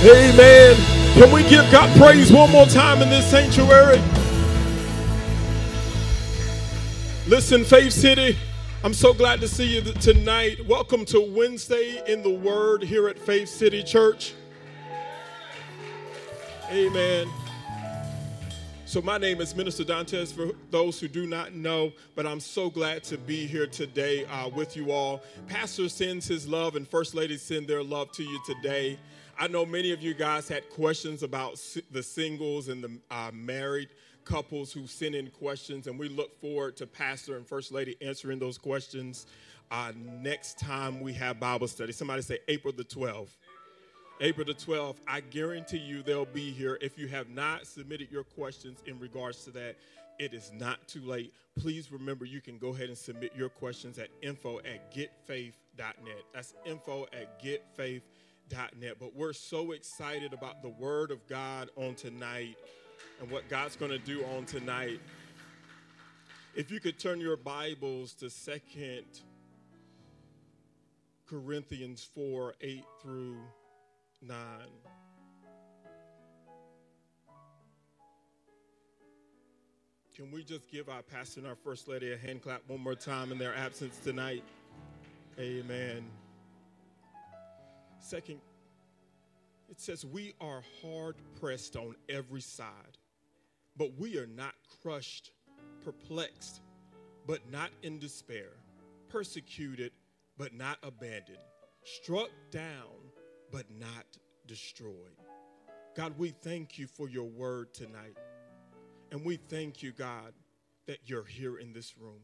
Amen. Can we give God praise one more time in this sanctuary? Listen, Faith City, I'm so glad to see you tonight. Welcome to Wednesday in the Word here at Faith City Church. Amen. So, my name is Minister Dantes for those who do not know, but I'm so glad to be here today uh, with you all. Pastor sends his love, and First Lady send their love to you today. I know many of you guys had questions about the singles and the uh, married couples who sent in questions, and we look forward to Pastor and First Lady answering those questions uh, next time we have Bible study. Somebody say April the 12th. April the 12th, I guarantee you they'll be here. If you have not submitted your questions in regards to that, it is not too late. Please remember you can go ahead and submit your questions at info at getfaith.net. That's info at getfaith.net. But we're so excited about the word of God on tonight and what God's going to do on tonight. If you could turn your Bibles to Second Corinthians 4 8 through 9. Can we just give our pastor and our first lady a hand clap one more time in their absence tonight? Amen. Second, it says, We are hard pressed on every side, but we are not crushed, perplexed, but not in despair, persecuted, but not abandoned, struck down but not destroyed. God, we thank you for your word tonight. And we thank you, God, that you're here in this room.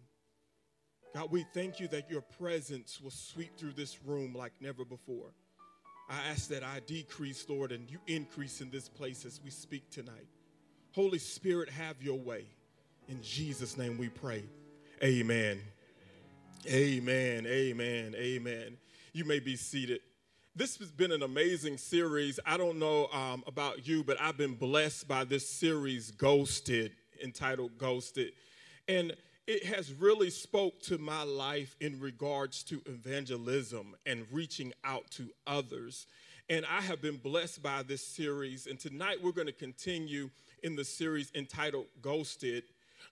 God, we thank you that your presence will sweep through this room like never before. I ask that I decrease, Lord, and you increase in this place as we speak tonight. Holy Spirit, have your way. In Jesus' name we pray. Amen. Amen. Amen. Amen. You may be seated. This has been an amazing series. I don't know um, about you, but I've been blessed by this series, Ghosted, entitled Ghosted. And it has really spoke to my life in regards to evangelism and reaching out to others. And I have been blessed by this series. And tonight we're going to continue in the series entitled Ghosted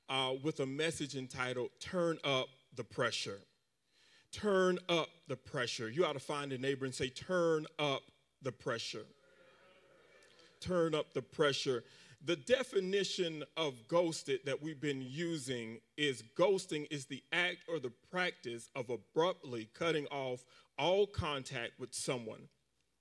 uh, with a message entitled Turn Up the Pressure turn up the pressure. You ought to find a neighbor and say, turn up the pressure. Turn up the pressure. The definition of ghosted that we've been using is ghosting is the act or the practice of abruptly cutting off all contact with someone,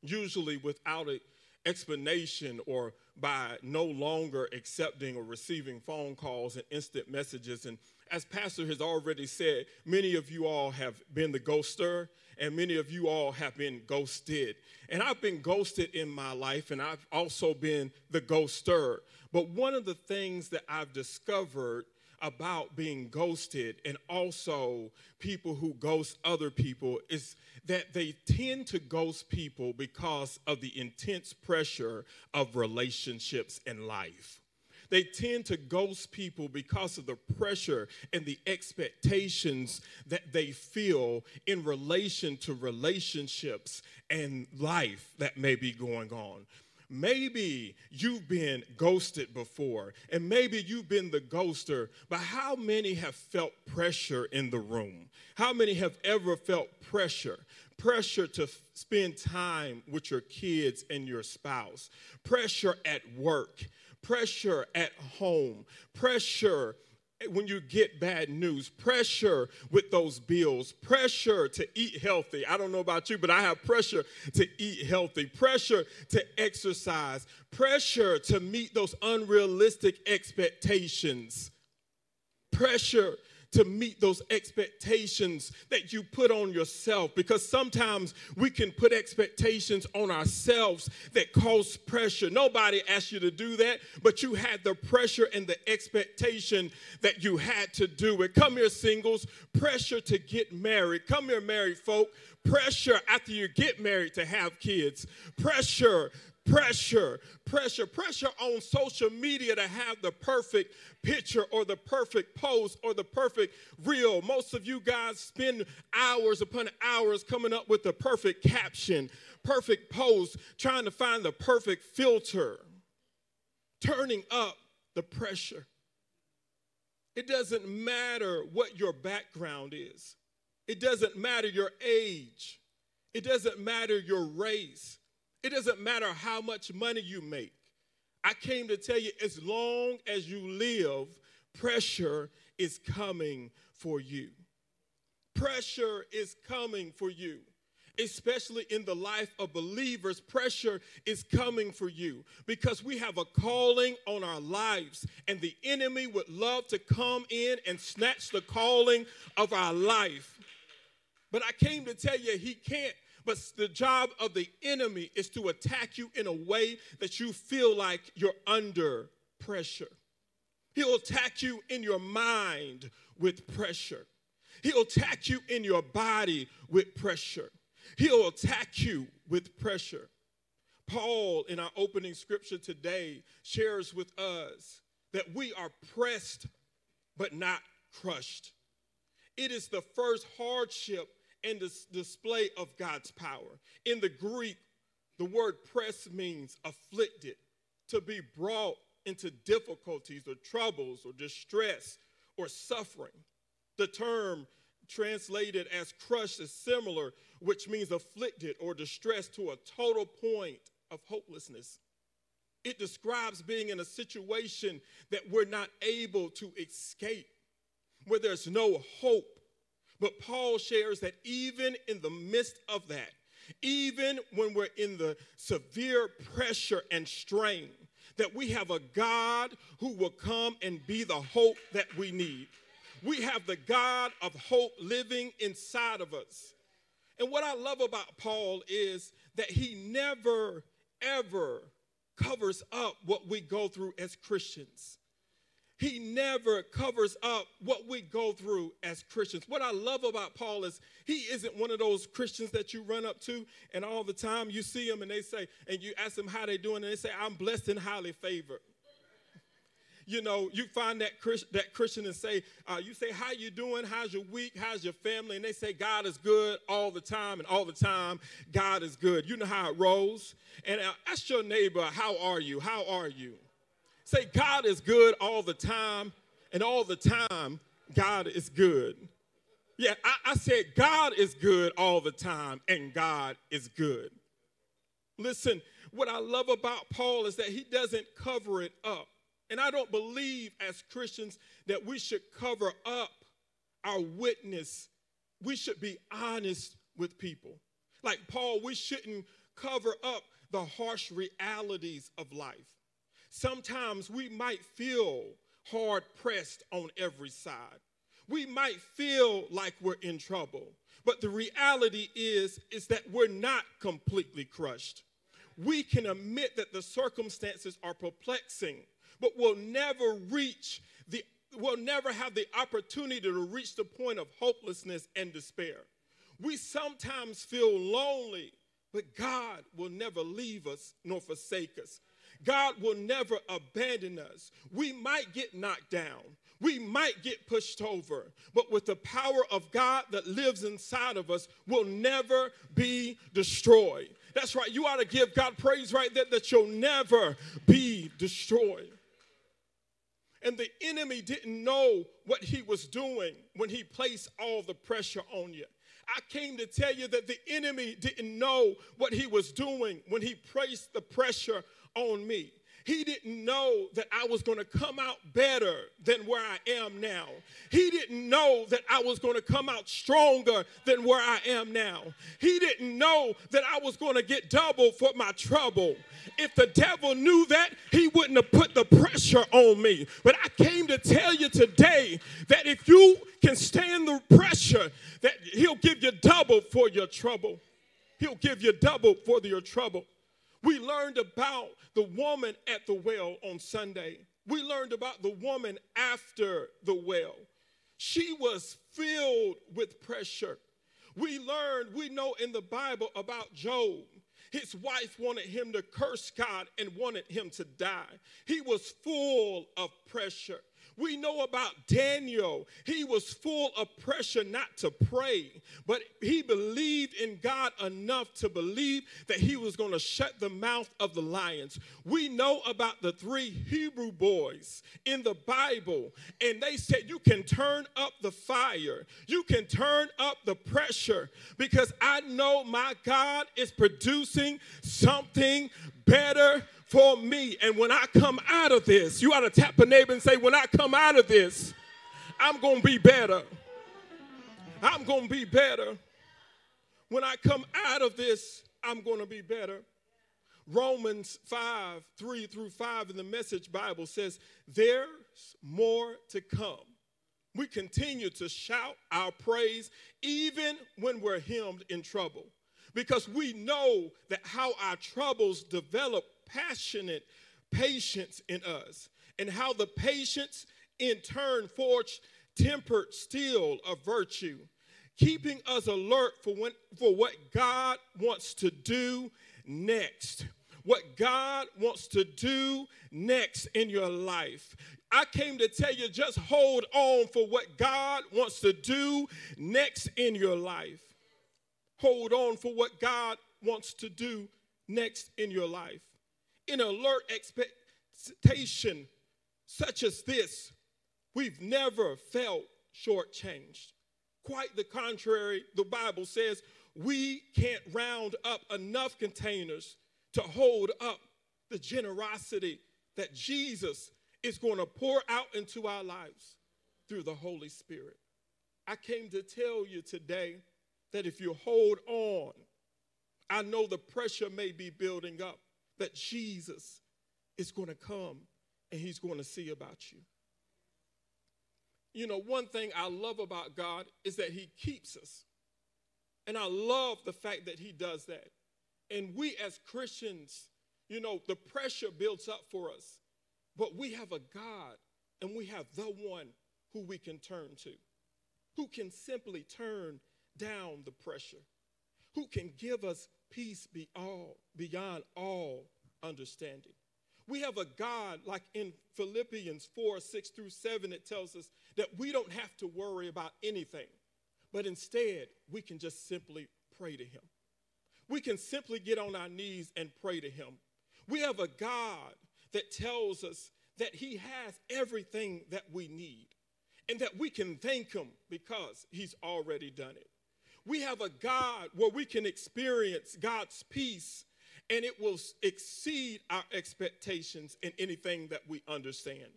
usually without an explanation or by no longer accepting or receiving phone calls and instant messages and as Pastor has already said, many of you all have been the ghoster, and many of you all have been ghosted. And I've been ghosted in my life, and I've also been the ghoster. But one of the things that I've discovered about being ghosted and also people who ghost other people is that they tend to ghost people because of the intense pressure of relationships in life. They tend to ghost people because of the pressure and the expectations that they feel in relation to relationships and life that may be going on. Maybe you've been ghosted before, and maybe you've been the ghoster, but how many have felt pressure in the room? How many have ever felt pressure? Pressure to f- spend time with your kids and your spouse, pressure at work, pressure at home, pressure when you get bad news, pressure with those bills, pressure to eat healthy. I don't know about you, but I have pressure to eat healthy, pressure to exercise, pressure to meet those unrealistic expectations, pressure to meet those expectations that you put on yourself because sometimes we can put expectations on ourselves that cause pressure. Nobody asked you to do that, but you had the pressure and the expectation that you had to do it. Come here, singles, pressure to get married. Come here, married folk, pressure after you get married to have kids, pressure pressure, pressure, pressure on social media to have the perfect picture or the perfect post or the perfect reel. Most of you guys spend hours upon hours coming up with the perfect caption, perfect post, trying to find the perfect filter, turning up the pressure. It doesn't matter what your background is. It doesn't matter your age. It doesn't matter your race. It doesn't matter how much money you make. I came to tell you as long as you live, pressure is coming for you. Pressure is coming for you especially in the life of believers, pressure is coming for you because we have a calling on our lives, and the enemy would love to come in and snatch the calling of our life. But I came to tell you, he can't. But the job of the enemy is to attack you in a way that you feel like you're under pressure. He'll attack you in your mind with pressure. He'll attack you in your body with pressure. He'll attack you with pressure. Paul, in our opening scripture today, shares with us that we are pressed but not crushed. It is the first hardship and dis- display of God's power. In the Greek, the word press means afflicted, to be brought into difficulties or troubles or distress or suffering. The term translated as crushed is similar, which means afflicted or distressed to a total point of hopelessness. It describes being in a situation that we're not able to escape, where there's no hope. But Paul shares that even in the midst of that, even when we're in the severe pressure and strain, that we have a God who will come and be the hope that we need. We have the God of hope living inside of us. And what I love about Paul is that he never, ever covers up what we go through as Christians. He never covers up what we go through as Christians. What I love about Paul is he isn't one of those Christians that you run up to and all the time you see them and they say, and you ask them how they're doing, and they say, I'm blessed and highly favored you know, you find that, Christ, that Christian and say, uh, you say, how you doing? How's your week? How's your family? And they say, God is good all the time. And all the time, God is good. You know how it rolls. And uh, ask your neighbor, how are you? How are you? Say, God is good all the time. And all the time, God is good. Yeah, I, I said, God is good all the time. And God is good. Listen, what I love about Paul is that he doesn't cover it up. And I don't believe as Christians that we should cover up our witness. We should be honest with people. Like Paul, we shouldn't cover up the harsh realities of life. Sometimes we might feel hard pressed on every side. We might feel like we're in trouble. But the reality is is that we're not completely crushed. We can admit that the circumstances are perplexing but we'll never reach the we'll never have the opportunity to reach the point of hopelessness and despair. We sometimes feel lonely, but God will never leave us nor forsake us. God will never abandon us. We might get knocked down. We might get pushed over, but with the power of God that lives inside of us, we'll never be destroyed. That's right. You ought to give God praise right there that you'll never be destroyed. And the enemy didn't know what he was doing when he placed all the pressure on you. I came to tell you that the enemy didn't know what he was doing when he placed the pressure on me. He didn't know that I was going to come out better than where I am now. He didn't know that I was going to come out stronger than where I am now. He didn't know that I was going to get double for my trouble. If the devil knew that, he wouldn't have put the pressure on me. But I came to tell you today that if you can stand the pressure, that he'll give you double for your trouble. He'll give you double for your trouble. We learned about the woman at the well on Sunday. We learned about the woman after the well. She was filled with pressure. We learned, we know in the Bible about Job. His wife wanted him to curse God and wanted him to die. He was full of pressure. We know about Daniel. He was full of pressure not to pray, but he believed in God enough to believe that he was going to shut the mouth of the lions. We know about the three Hebrew boys in the Bible, and they said, You can turn up the fire, you can turn up the pressure, because I know my God is producing something better for me. And when I come out of this, you ought to tap a neighbor and say, When I come out of this, I'm going to be better. I'm going to be better. When I come out of this, I'm going to be better. Romans 5 3 through 5 in the Message Bible says, There's more to come. We continue to shout our praise even when we're hemmed in trouble because we know that how our troubles develop passionate patience in us, and how the patience in turn forged tempered steel of virtue, keeping us alert for, when, for what God wants to do next. What God wants to do next in your life. I came to tell you just hold on for what God wants to do next in your life. Hold on for what God wants to do next in your life in alert expectation such as this, we've never felt shortchanged. Quite the contrary, the Bible says we can't round up enough containers to hold up the generosity that Jesus is going to pour out into our lives through the Holy Spirit. I came to tell you today that if you hold on, I know the pressure may be building up that Jesus is going to come and he's going to see about you. You know, one thing I love about God is that he keeps us. And I love the fact that he does that. And we as Christians, you know, the pressure builds up for us. But we have a God and we have the one who we can turn to, who can simply turn down the pressure, who can give us peace be all, beyond all understanding. We have a God, like in Philippians 4 6 through 7, it tells us that we don't have to worry about anything, but instead, we can just simply pray to Him. We can simply get on our knees and pray to Him. We have a God that tells us that He has everything that we need and that we can thank Him because He's already done it. We have a God where we can experience God's peace and it will exceed our expectations in anything that we understand.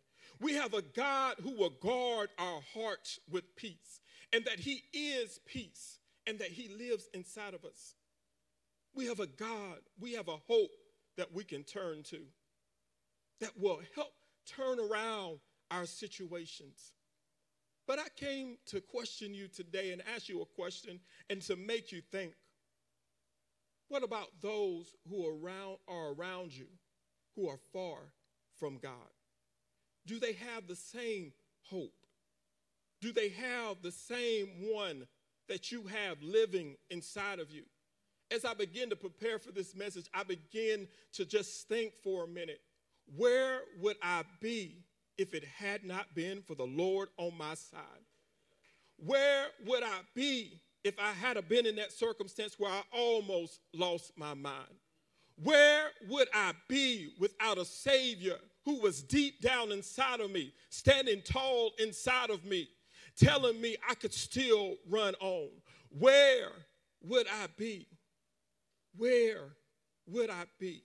We have a God who will guard our hearts with peace, and that He is peace, and that He lives inside of us. We have a God, we have a hope that we can turn to that will help turn around our situations. But I came to question you today and ask you a question and to make you think. What about those who are around, are around you who are far from God? Do they have the same hope? Do they have the same one that you have living inside of you? As I begin to prepare for this message, I begin to just think for a minute where would I be if it had not been for the Lord on my side? Where would I be if I had been in that circumstance where I almost lost my mind? Where would I be without a Savior who was deep down inside of me, standing tall inside of me, telling me I could still run on? Where would I be? Where would I be?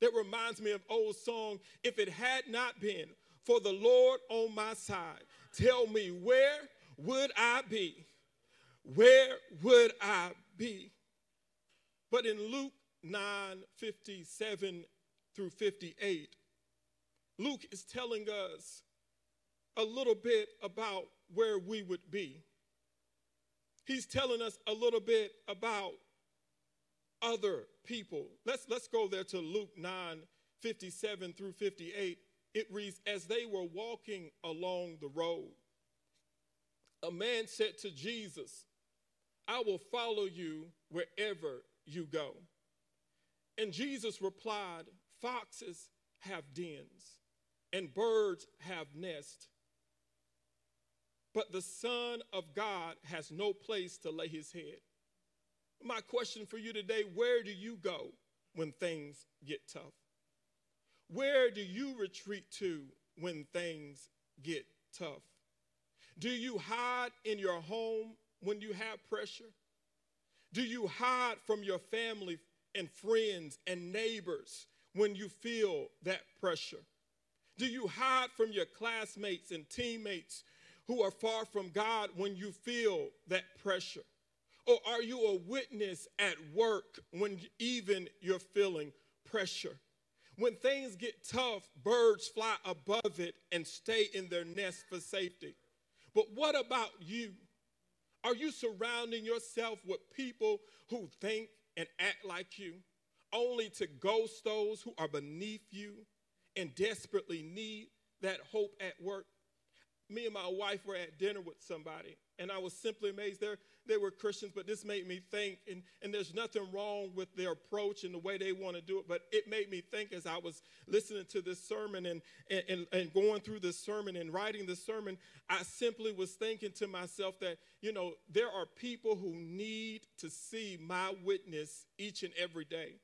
That reminds me of old song, if it had not been for the Lord on my side, tell me where would I be? Where would I be? But in Luke 9 57 through 58, Luke is telling us a little bit about where we would be. He's telling us a little bit about other people. Let's, let's go there to Luke 9 57 through 58. It reads, As they were walking along the road, a man said to Jesus, I will follow you wherever you go. And Jesus replied, Foxes have dens, and birds have nests. But the Son of God has no place to lay his head. My question for you today where do you go when things get tough? Where do you retreat to when things get tough? Do you hide in your home when you have pressure? Do you hide from your family and friends and neighbors when you feel that pressure? Do you hide from your classmates and teammates who are far from God when you feel that pressure? Or are you a witness at work when even you're feeling pressure? When things get tough, birds fly above it and stay in their nest for safety. But what about you? Are you surrounding yourself with people who think and act like you, only to ghost those who are beneath you and desperately need that hope at work? Me and my wife were at dinner with somebody, and I was simply amazed. They're, they were Christians, but this made me think, and, and there's nothing wrong with their approach and the way they want to do it, but it made me think as I was listening to this sermon and, and, and going through this sermon and writing this sermon, I simply was thinking to myself that, you know, there are people who need to see my witness each and every day.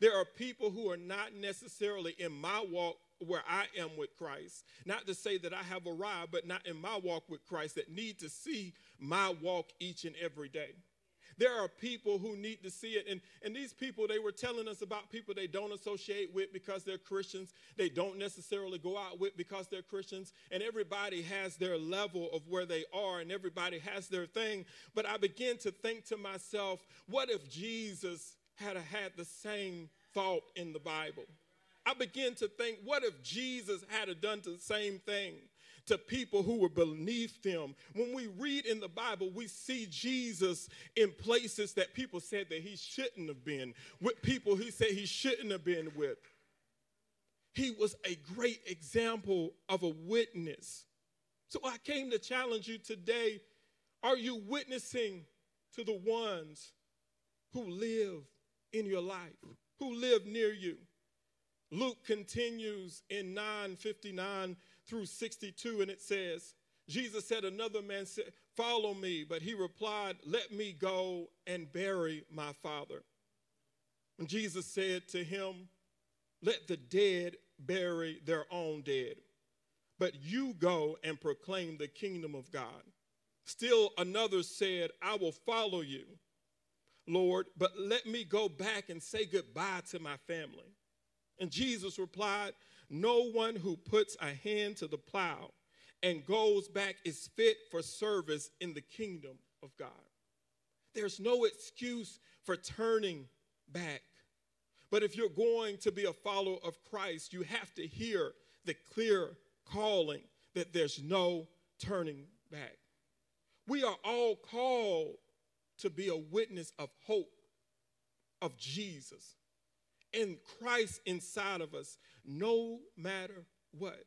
There are people who are not necessarily in my walk where I am with Christ. Not to say that I have arrived, but not in my walk with Christ that need to see my walk each and every day. There are people who need to see it. And, and these people, they were telling us about people they don't associate with because they're Christians. They don't necessarily go out with because they're Christians. And everybody has their level of where they are and everybody has their thing. But I began to think to myself, what if Jesus had had the same thought in the Bible? I begin to think, what if Jesus had done the same thing to people who were beneath them? When we read in the Bible, we see Jesus in places that people said that he shouldn't have been, with people he said he shouldn't have been with. He was a great example of a witness. So I came to challenge you today. Are you witnessing to the ones who live in your life, who live near you? Luke continues in 959 through 62, and it says, Jesus said, Another man said, Follow me. But he replied, Let me go and bury my father. And Jesus said to him, Let the dead bury their own dead. But you go and proclaim the kingdom of God. Still another said, I will follow you, Lord, but let me go back and say goodbye to my family. And Jesus replied, No one who puts a hand to the plow and goes back is fit for service in the kingdom of God. There's no excuse for turning back. But if you're going to be a follower of Christ, you have to hear the clear calling that there's no turning back. We are all called to be a witness of hope of Jesus and Christ inside of us, no matter what.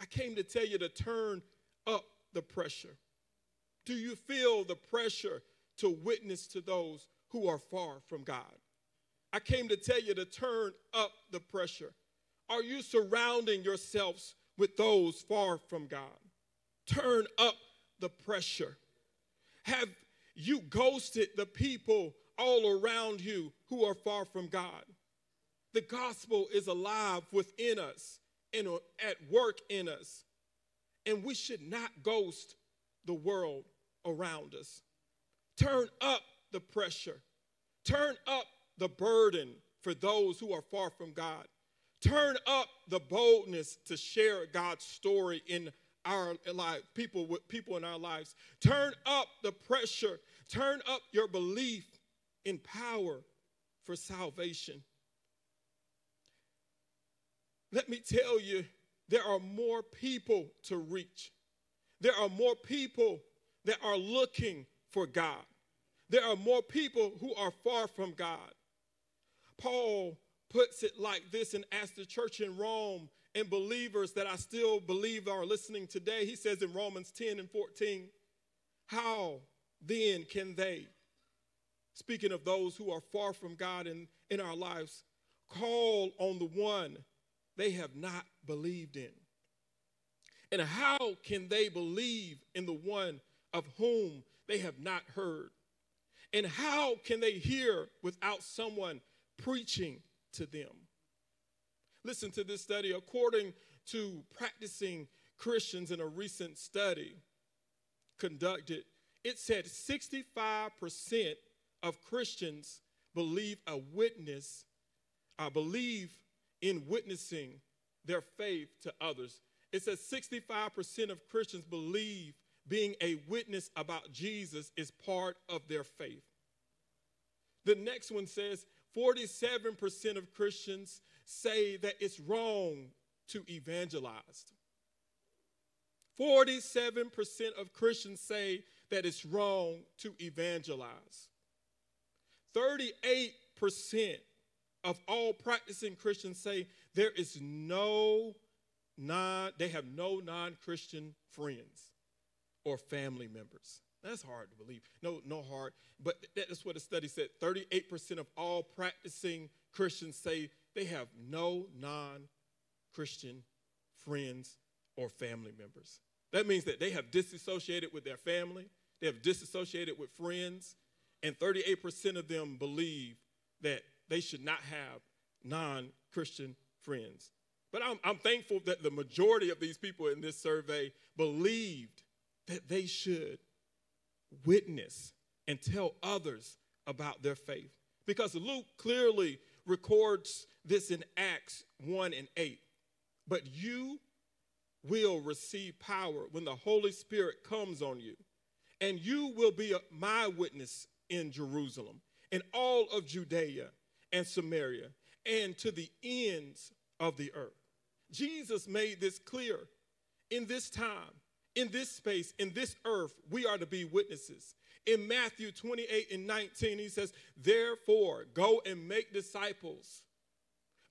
I came to tell you to turn up the pressure. Do you feel the pressure to witness to those who are far from God? I came to tell you to turn up the pressure. Are you surrounding yourselves with those far from God? Turn up the pressure. Have you ghosted the people all around you who are far from God. The gospel is alive within us and at work in us. And we should not ghost the world around us. Turn up the pressure, turn up the burden for those who are far from God. Turn up the boldness to share God's story in our life, people with people in our lives. Turn up the pressure. Turn up your belief in power for salvation. Let me tell you, there are more people to reach. There are more people that are looking for God. There are more people who are far from God. Paul puts it like this and asks the church in Rome and believers that I still believe are listening today. He says in Romans 10 and 14, How then can they speaking of those who are far from God in, in our lives, call on the one they have not believed in. And how can they believe in the one of whom they have not heard? And how can they hear without someone preaching to them? Listen to this study. According to practicing Christians in a recent study conducted, it said 65% of Christians believe a witness, uh, believe in witnessing their faith to others. It says 65% of Christians believe being a witness about Jesus is part of their faith. The next one says 47% of Christians say that it's wrong to evangelize. 47% of Christians say that it's wrong to evangelize. 38% of all practicing Christians say there is no non, they have no non-Christian friends or family members. That's hard to believe. No, no hard. But that's what the study said. 38% of all practicing Christians say they have no non-Christian friends or family members. That means that they have disassociated with their family, they have disassociated with friends, and 38% of them believe that they should not have non Christian friends. But I'm, I'm, thankful that the majority of these people in this survey believed that they should witness and tell others about their faith. Because Luke clearly records this in Acts 1 and 8. But you will receive power when the Holy Spirit comes on you, and you will be my witness in Jerusalem, in all of Judea and Samaria, and to the ends of the earth. Jesus made this clear. In this time, in this space, in this earth, we are to be witnesses. In Matthew 28 and 19, he says, Therefore, go and make disciples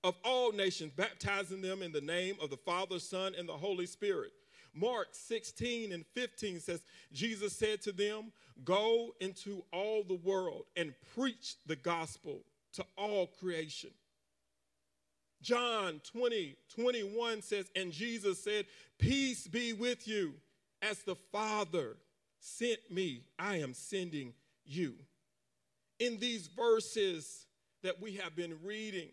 of all nations, baptizing them in the name of the Father, Son, and the Holy Spirit. Mark 16 and 15 says, Jesus said to them, Go into all the world and preach the gospel to all creation. John 20, 21 says, And Jesus said, Peace be with you. As the Father sent me, I am sending you. In these verses that we have been reading,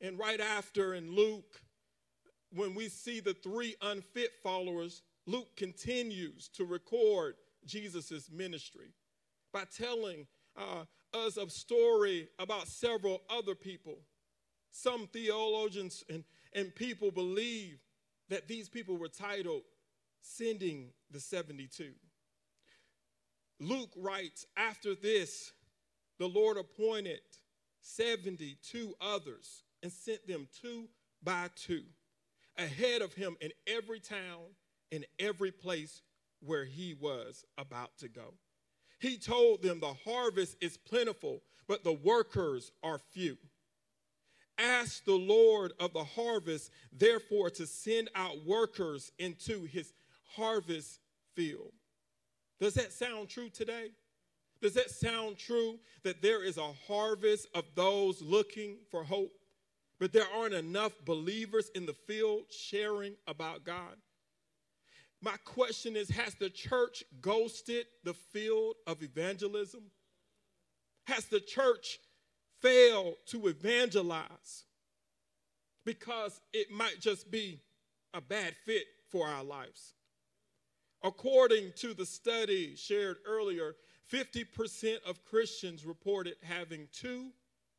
and right after in Luke, when we see the three unfit followers, Luke continues to record Jesus' ministry by telling uh, us a story about several other people. Some theologians and, and people believe that these people were titled Sending the 72. Luke writes, After this, the Lord appointed 72 others and sent them two by two ahead of him in every town, in every place where he was about to go. He told them the harvest is plentiful, but the workers are few. Ask the Lord of the harvest, therefore, to send out workers into his harvest field. Does that sound true today? Does that sound true that there is a harvest of those looking for hope, but there aren't enough believers in the field sharing about God? My question is Has the church ghosted the field of evangelism? Has the church failed to evangelize because it might just be a bad fit for our lives? According to the study shared earlier, 50% of Christians reported having two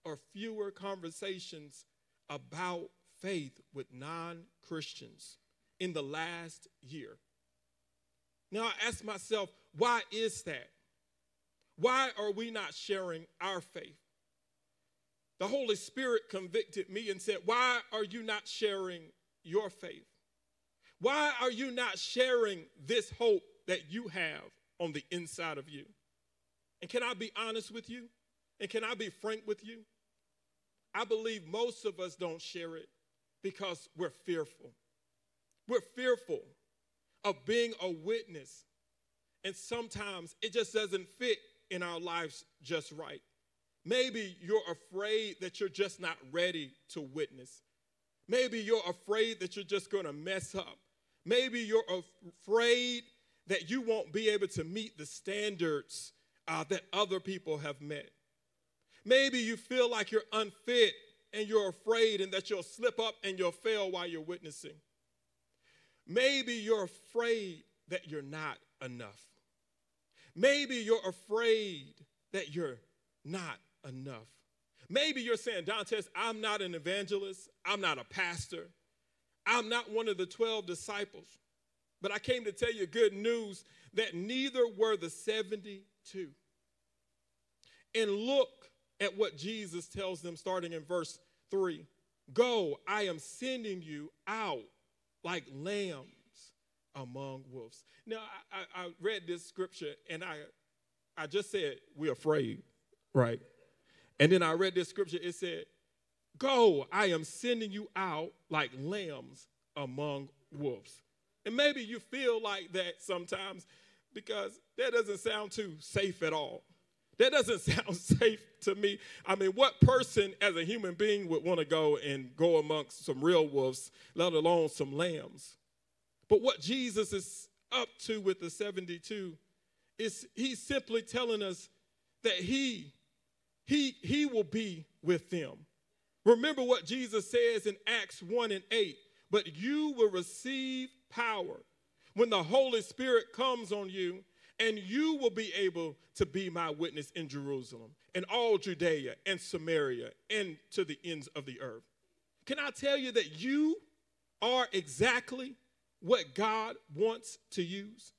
or fewer conversations about faith with non Christians in the last year. Now I ask myself, why is that? Why are we not sharing our faith? The Holy Spirit convicted me and said, Why are you not sharing your faith? Why are you not sharing this hope that you have on the inside of you? And can I be honest with you? And can I be frank with you? I believe most of us don't share it because we're fearful. We're fearful of being a witness. And sometimes it just doesn't fit in our lives just right. Maybe you're afraid that you're just not ready to witness. Maybe you're afraid that you're just going to mess up. Maybe you're afraid that you won't be able to meet the standards uh, that other people have met. Maybe you feel like you're unfit and you're afraid and that you'll slip up and you'll fail while you're witnessing. Maybe you're afraid that you're not enough. Maybe you're afraid that you're not enough. Maybe you're saying, Dantes, I'm not an evangelist, I'm not a pastor, I'm not one of the 12 disciples. But I came to tell you good news that neither were the 72. And look at what Jesus tells them starting in verse 3 Go, I am sending you out like lambs among wolves. Now, I, I, read this scripture and I, I just said, We're afraid, right? And then I read this scripture, it said, Go, I am sending you out like lambs among wolves. And maybe you feel like that sometimes because that doesn't sound too safe at all. That doesn't sound safe to me. I mean, what person as a human being would want to go and go amongst some real wolves, let alone some lambs? But what Jesus is up to with the 72 is he's simply telling us that he he he will be with them. Remember what Jesus says in Acts 1 and 8, but you will receive power when the Holy Spirit comes on you and you will be able to be my witness in Jerusalem and all Judea and Samaria and to the ends of the earth. Can I tell you that you are exactly what God wants to use?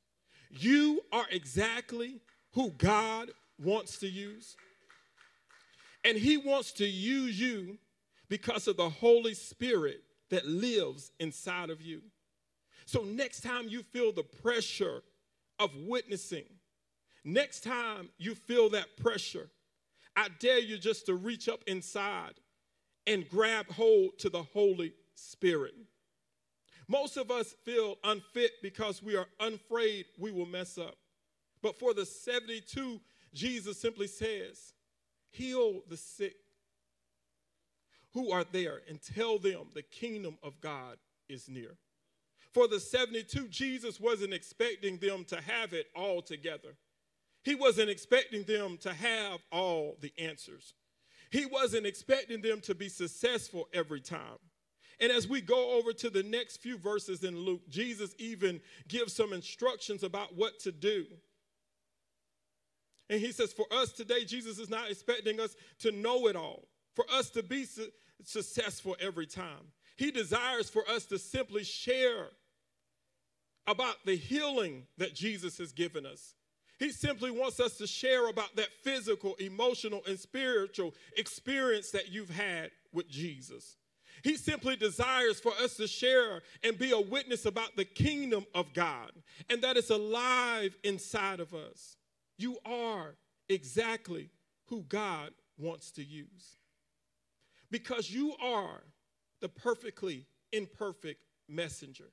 You are exactly who God wants to use. And He wants to use you because of the Holy Spirit that lives inside of you. So, next time you feel the pressure of witnessing. Next time you feel that pressure, I dare you just to reach up inside and grab hold to the Holy Spirit. Most of us feel unfit because we are afraid we will mess up. But for the 72, Jesus simply says, Heal the sick who are there and tell them the kingdom of God is near. For the 72, Jesus wasn't expecting them to have it all together. He wasn't expecting them to have all the answers. He wasn't expecting them to be successful every time. And as we go over to the next few verses in Luke, Jesus even gives some instructions about what to do. And he says, For us today, Jesus is not expecting us to know it all, for us to be su- successful every time. He desires for us to simply share about the healing that Jesus has given us. He simply wants us to share about that physical, emotional, and spiritual experience that you've had with Jesus. He simply desires for us to share and be a witness about the kingdom of God and that it's alive inside of us. You are exactly who God wants to use because you are the perfectly imperfect messenger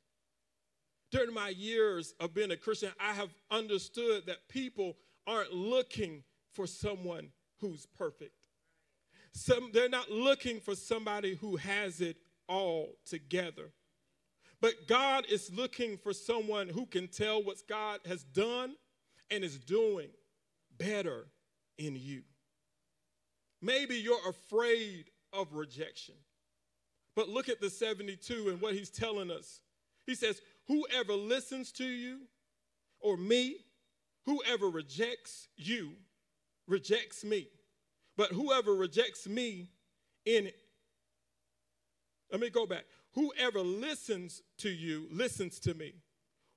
during my years of being a Christian, I have understood that people aren't looking for someone who's perfect. Some, they're not looking for somebody who has it all together. But God is looking for someone who can tell what God has done and is doing better in you. Maybe you're afraid of rejection. But look at the 72 and what he's telling us. He says, Whoever listens to you or me, whoever rejects you, rejects me. But whoever rejects me in it, let me go back. Whoever listens to you listens to me.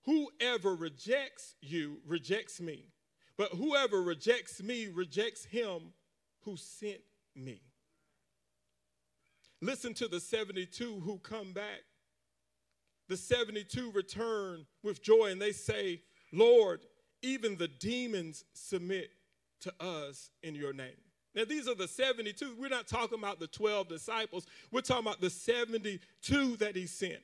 Whoever rejects you rejects me. But whoever rejects me rejects him who sent me. Listen to the 72 who come back the 72 return with joy and they say, Lord, even the demons submit to us in your name. Now, these are the 72. We're not talking about the 12 disciples, we're talking about the 72 that he sent.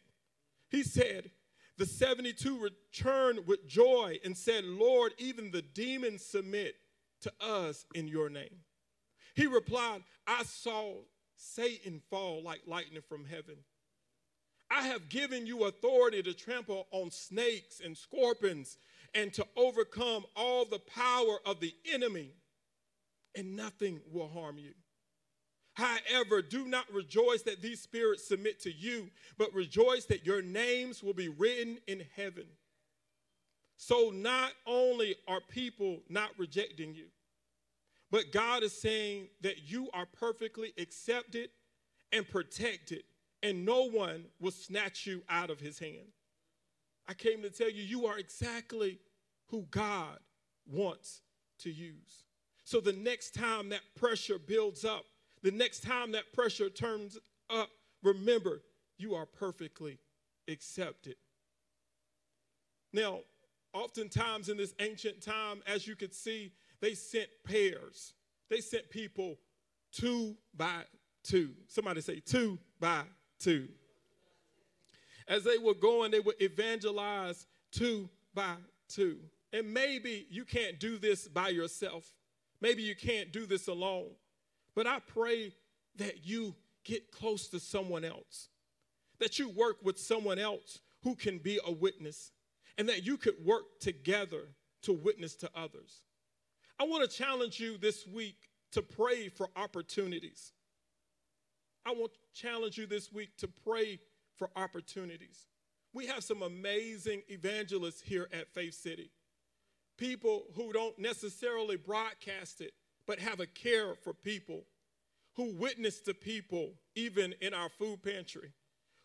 He said, the 72 returned with joy and said, Lord, even the demons submit to us in your name. He replied, I saw Satan fall like lightning from heaven. I have given you authority to trample on snakes and scorpions and to overcome all the power of the enemy, and nothing will harm you. However, do not rejoice that these spirits submit to you, but rejoice that your names will be written in heaven. So, not only are people not rejecting you, but God is saying that you are perfectly accepted and protected, and no one will snatch you out of his hand. I came to tell you, you are exactly who God wants to use. So, the next time that pressure builds up, the next time that pressure turns up, remember, you are perfectly accepted. Now, oftentimes in this ancient time, as you could see, they sent pairs. They sent people two by two. Somebody say two by two. As they were going, they would evangelize two by two. And maybe you can't do this by yourself. Maybe you can't do this alone. But I pray that you get close to someone else, that you work with someone else who can be a witness, and that you could work together to witness to others. I want to challenge you this week to pray for opportunities. I want to challenge you this week to pray for opportunities. We have some amazing evangelists here at Faith City. People who don't necessarily broadcast it, but have a care for people, who witness to people even in our food pantry,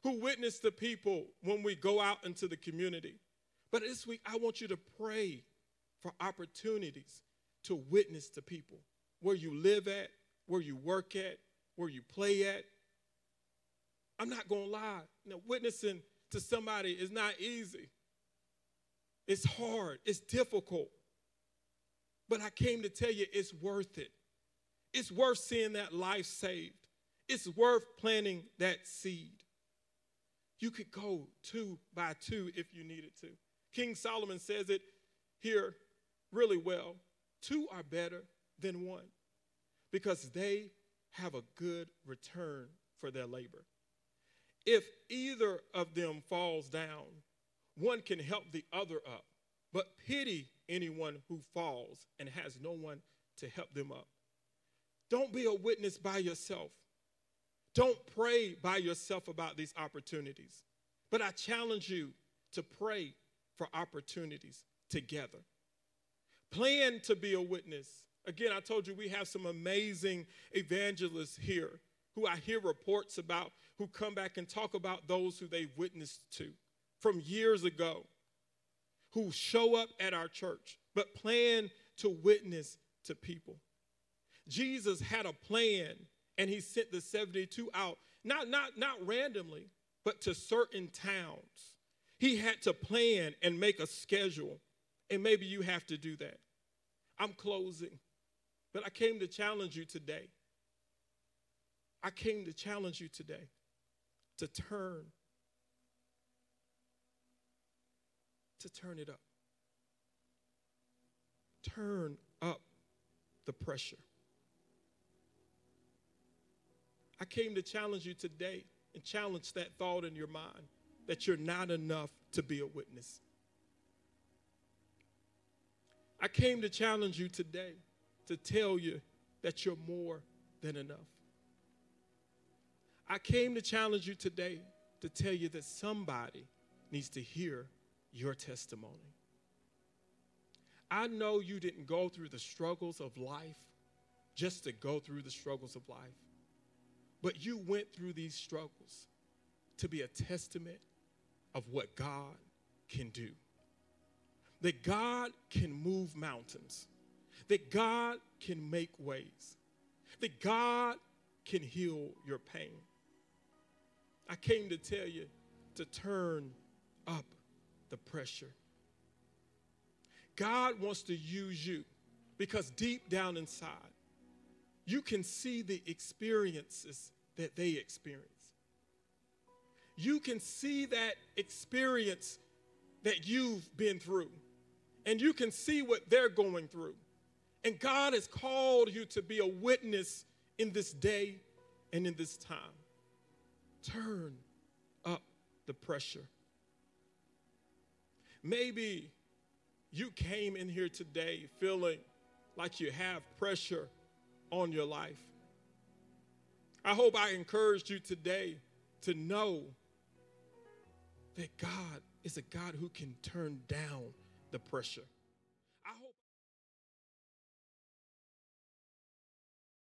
who witness to people when we go out into the community. But this week, I want you to pray for opportunities to witness to people where you live at, where you work at, where you play at. I'm not going to lie. Know, witnessing to somebody is not easy. It's hard, it's difficult. But I came to tell you it's worth it. It's worth seeing that life saved. It's worth planting that seed. You could go two by two if you needed to. King Solomon says it here really well. Two are better than one because they have a good return for their labor. If either of them falls down, one can help the other up, but pity anyone who falls and has no one to help them up. Don't be a witness by yourself. Don't pray by yourself about these opportunities. But I challenge you to pray for opportunities together. Plan to be a witness. Again, I told you we have some amazing evangelists here who I hear reports about who come back and talk about those who they've witnessed to from years ago, who show up at our church, but plan to witness to people. Jesus had a plan and he sent the 72 out, not, not, not randomly, but to certain towns. He had to plan and make a schedule, and maybe you have to do that. I'm closing, but I came to challenge you today. I came to challenge you today to turn, to turn it up. Turn up the pressure. I came to challenge you today and challenge that thought in your mind that you're not enough to be a witness. I came to challenge you today to tell you that you're more than enough. I came to challenge you today to tell you that somebody needs to hear your testimony. I know you didn't go through the struggles of life just to go through the struggles of life. But you went through these struggles to be a testament of what God can do. That God can move mountains, that God can make ways, that God can heal your pain. I came to tell you to turn up the pressure. God wants to use you because deep down inside, you can see the experiences that they experience. You can see that experience that you've been through, and you can see what they're going through. And God has called you to be a witness in this day and in this time. Turn up the pressure. Maybe you came in here today feeling like you have pressure on your life. I hope I encouraged you today to know that God is a God who can turn down the pressure.